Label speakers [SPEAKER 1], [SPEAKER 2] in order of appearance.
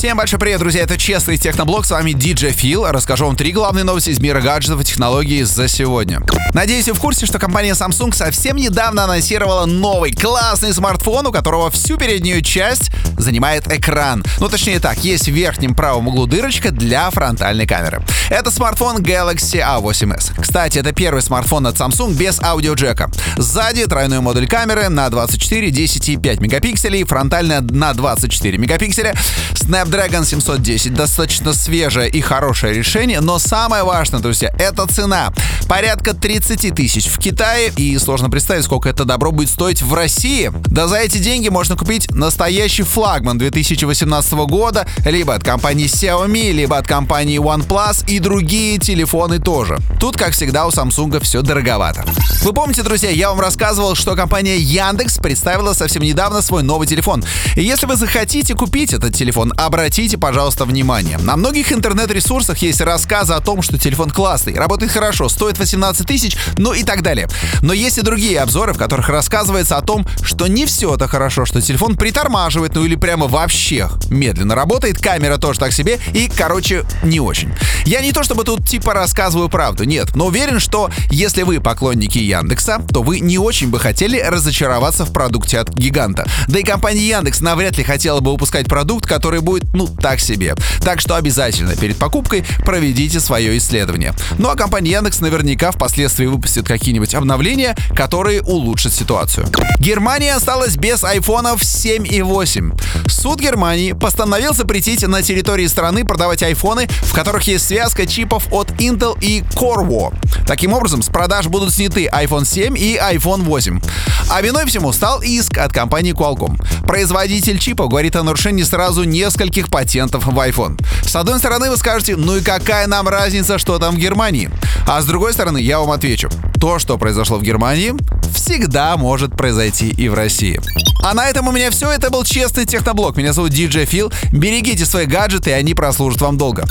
[SPEAKER 1] Всем большой привет, друзья, это Честный Техноблог, с вами DJ Фил. Расскажу вам три главные новости из мира гаджетов и технологий за сегодня. Надеюсь, вы в курсе, что компания Samsung совсем недавно анонсировала новый классный смартфон, у которого всю переднюю часть занимает экран. Ну, точнее так, есть в верхнем правом углу дырочка для фронтальной камеры. Это смартфон Galaxy A8s. Кстати, это первый смартфон от Samsung без аудиоджека. Сзади тройной модуль камеры на 24, 10 и 5 мегапикселей, фронтальная на 24 мегапикселя. Snapdragon 710 достаточно свежее и хорошее решение, но самое важное, друзья, это цена. Порядка 30 тысяч в Китае, и сложно представить, сколько это добро будет стоить в России. Да за эти деньги можно купить настоящий флагман 2018 года, либо от компании Xiaomi, либо от компании OnePlus и другие телефоны тоже. Тут, как всегда, у Samsung все дороговато. Вы помните, друзья, я вам рассказывал, что компания Яндекс представила совсем недавно свой новый телефон. И если вы захотите купить этот телефон, обратите, пожалуйста, внимание. На многих интернет-ресурсах есть рассказы о том, что телефон классный, работает хорошо, стоит 18 тысяч, ну и так далее. Но есть и другие обзоры, в которых рассказывается о том, что не все это хорошо, что телефон притормаживает, ну или прямо вообще медленно работает, камера тоже так себе и, короче, не очень. Я не то чтобы тут типа рассказываю правду, нет, но уверен, что если вы поклонники Яндекса, то вы не очень бы хотели разочароваться в продукте от гиганта. Да и компания Яндекс навряд ли хотела бы выпускать продукт, который будет, ну, так себе. Так что обязательно перед покупкой проведите свое исследование. Ну а компания Яндекс наверняка впоследствии выпустит какие-нибудь обновления, которые улучшат ситуацию. Германия осталась без айфонов 7 и 8. Суд Германии постановил запретить на территории страны продавать айфоны, в которых есть связка чипов от Intel и Corvo. Таким образом, с продаж будут сняты iPhone 7 и iPhone 8. А виной всему стал иск от компании Qualcomm. Производитель чипа говорит о нарушении сразу нескольких патентов в iPhone. С одной стороны, вы скажете, ну и какая нам разница, что там в Германии? А с другой стороны, я вам отвечу. То, что произошло в Германии, всегда может произойти и в России. А на этом у меня все. Это был честный техноблог. Меня зовут DJ Фил. Берегите свои гаджеты, и они прослужат вам долго.